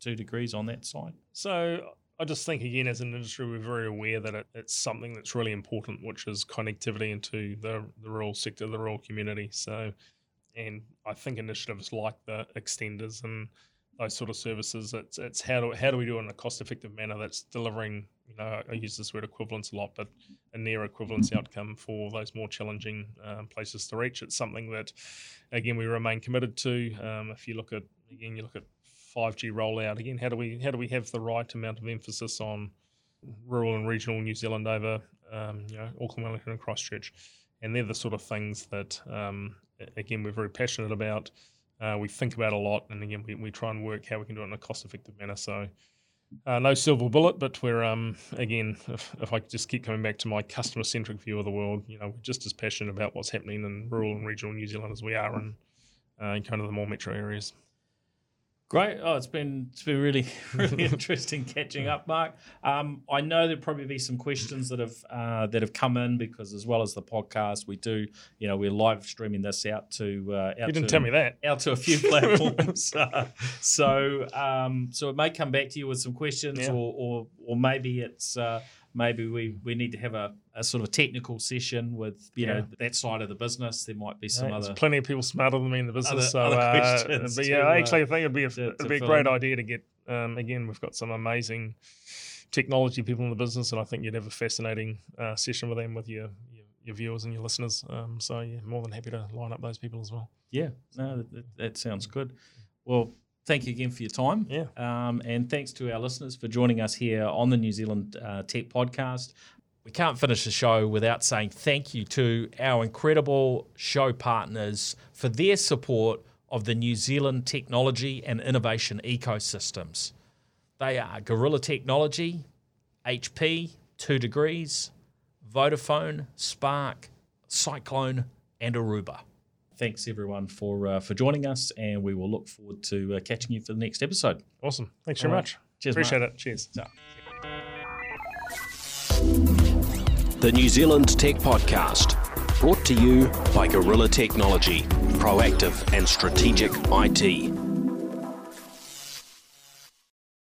2degrees on that side. So I just think again, as an industry, we're very aware that it, it's something that's really important, which is connectivity into the the rural sector, the rural community. So, and I think initiatives like the extenders and those sort of services. It's it's how do how do we do it in a cost effective manner that's delivering. You know, I use this word equivalence a lot, but a near equivalence outcome for those more challenging um, places to reach. It's something that, again, we remain committed to. Um, if you look at again, you look at 5G rollout. Again, how do we how do we have the right amount of emphasis on rural and regional New Zealand over um, you know Auckland, Wellington, and Christchurch? And they're the sort of things that um, again we're very passionate about. Uh, we think about a lot, and again, we, we try and work how we can do it in a cost effective manner. So, uh, no silver bullet, but we're um, again, if, if I just keep coming back to my customer centric view of the world, you know, we're just as passionate about what's happening in rural and regional New Zealand as we are in uh, kind of the more metro areas. Great. Oh, it's been it's been really really interesting catching up, Mark. Um, I know there'll probably be some questions that have uh, that have come in because as well as the podcast, we do you know we're live streaming this out to uh, out you didn't to, tell me that out to a few platforms. uh, so um, so it may come back to you with some questions, Yeah. or, or or maybe it's uh, maybe we, we need to have a, a sort of a technical session with you Yeah. know that side of the business. There might be some Right, other There's plenty of people smarter than me in the business. Other- so, other uh, but to, yeah, uh, actually, I think it'd be a, to- it'd to be a great idea to get. Um, again, we've got some amazing technology people in the business, and I think you'd have a fascinating uh, session with them, with your, your your viewers and your listeners. Um, so, yeah, more than happy to line up those people as well. Yeah, no, that, that, that sounds good. Well, thank you again for your time. Yeah. Um, and thanks to our listeners for joining us here on the New Zealand uh, Tech Podcast. We can't finish the show without saying thank you to our incredible show partners for their support of the New Zealand technology and innovation ecosystems. They are Gorilla Technology, HP, Two Degrees, Vodafone, Spark, Cyclone, and Aruba. Thanks everyone for uh, for joining us, and we will look forward to uh, catching you for the next episode. Awesome. Thanks All very right. much. Cheers, Appreciate Mark. it. Cheers. So. The New Zealand Tech Podcast, brought to you by Gorilla Technology, proactive and strategic IT.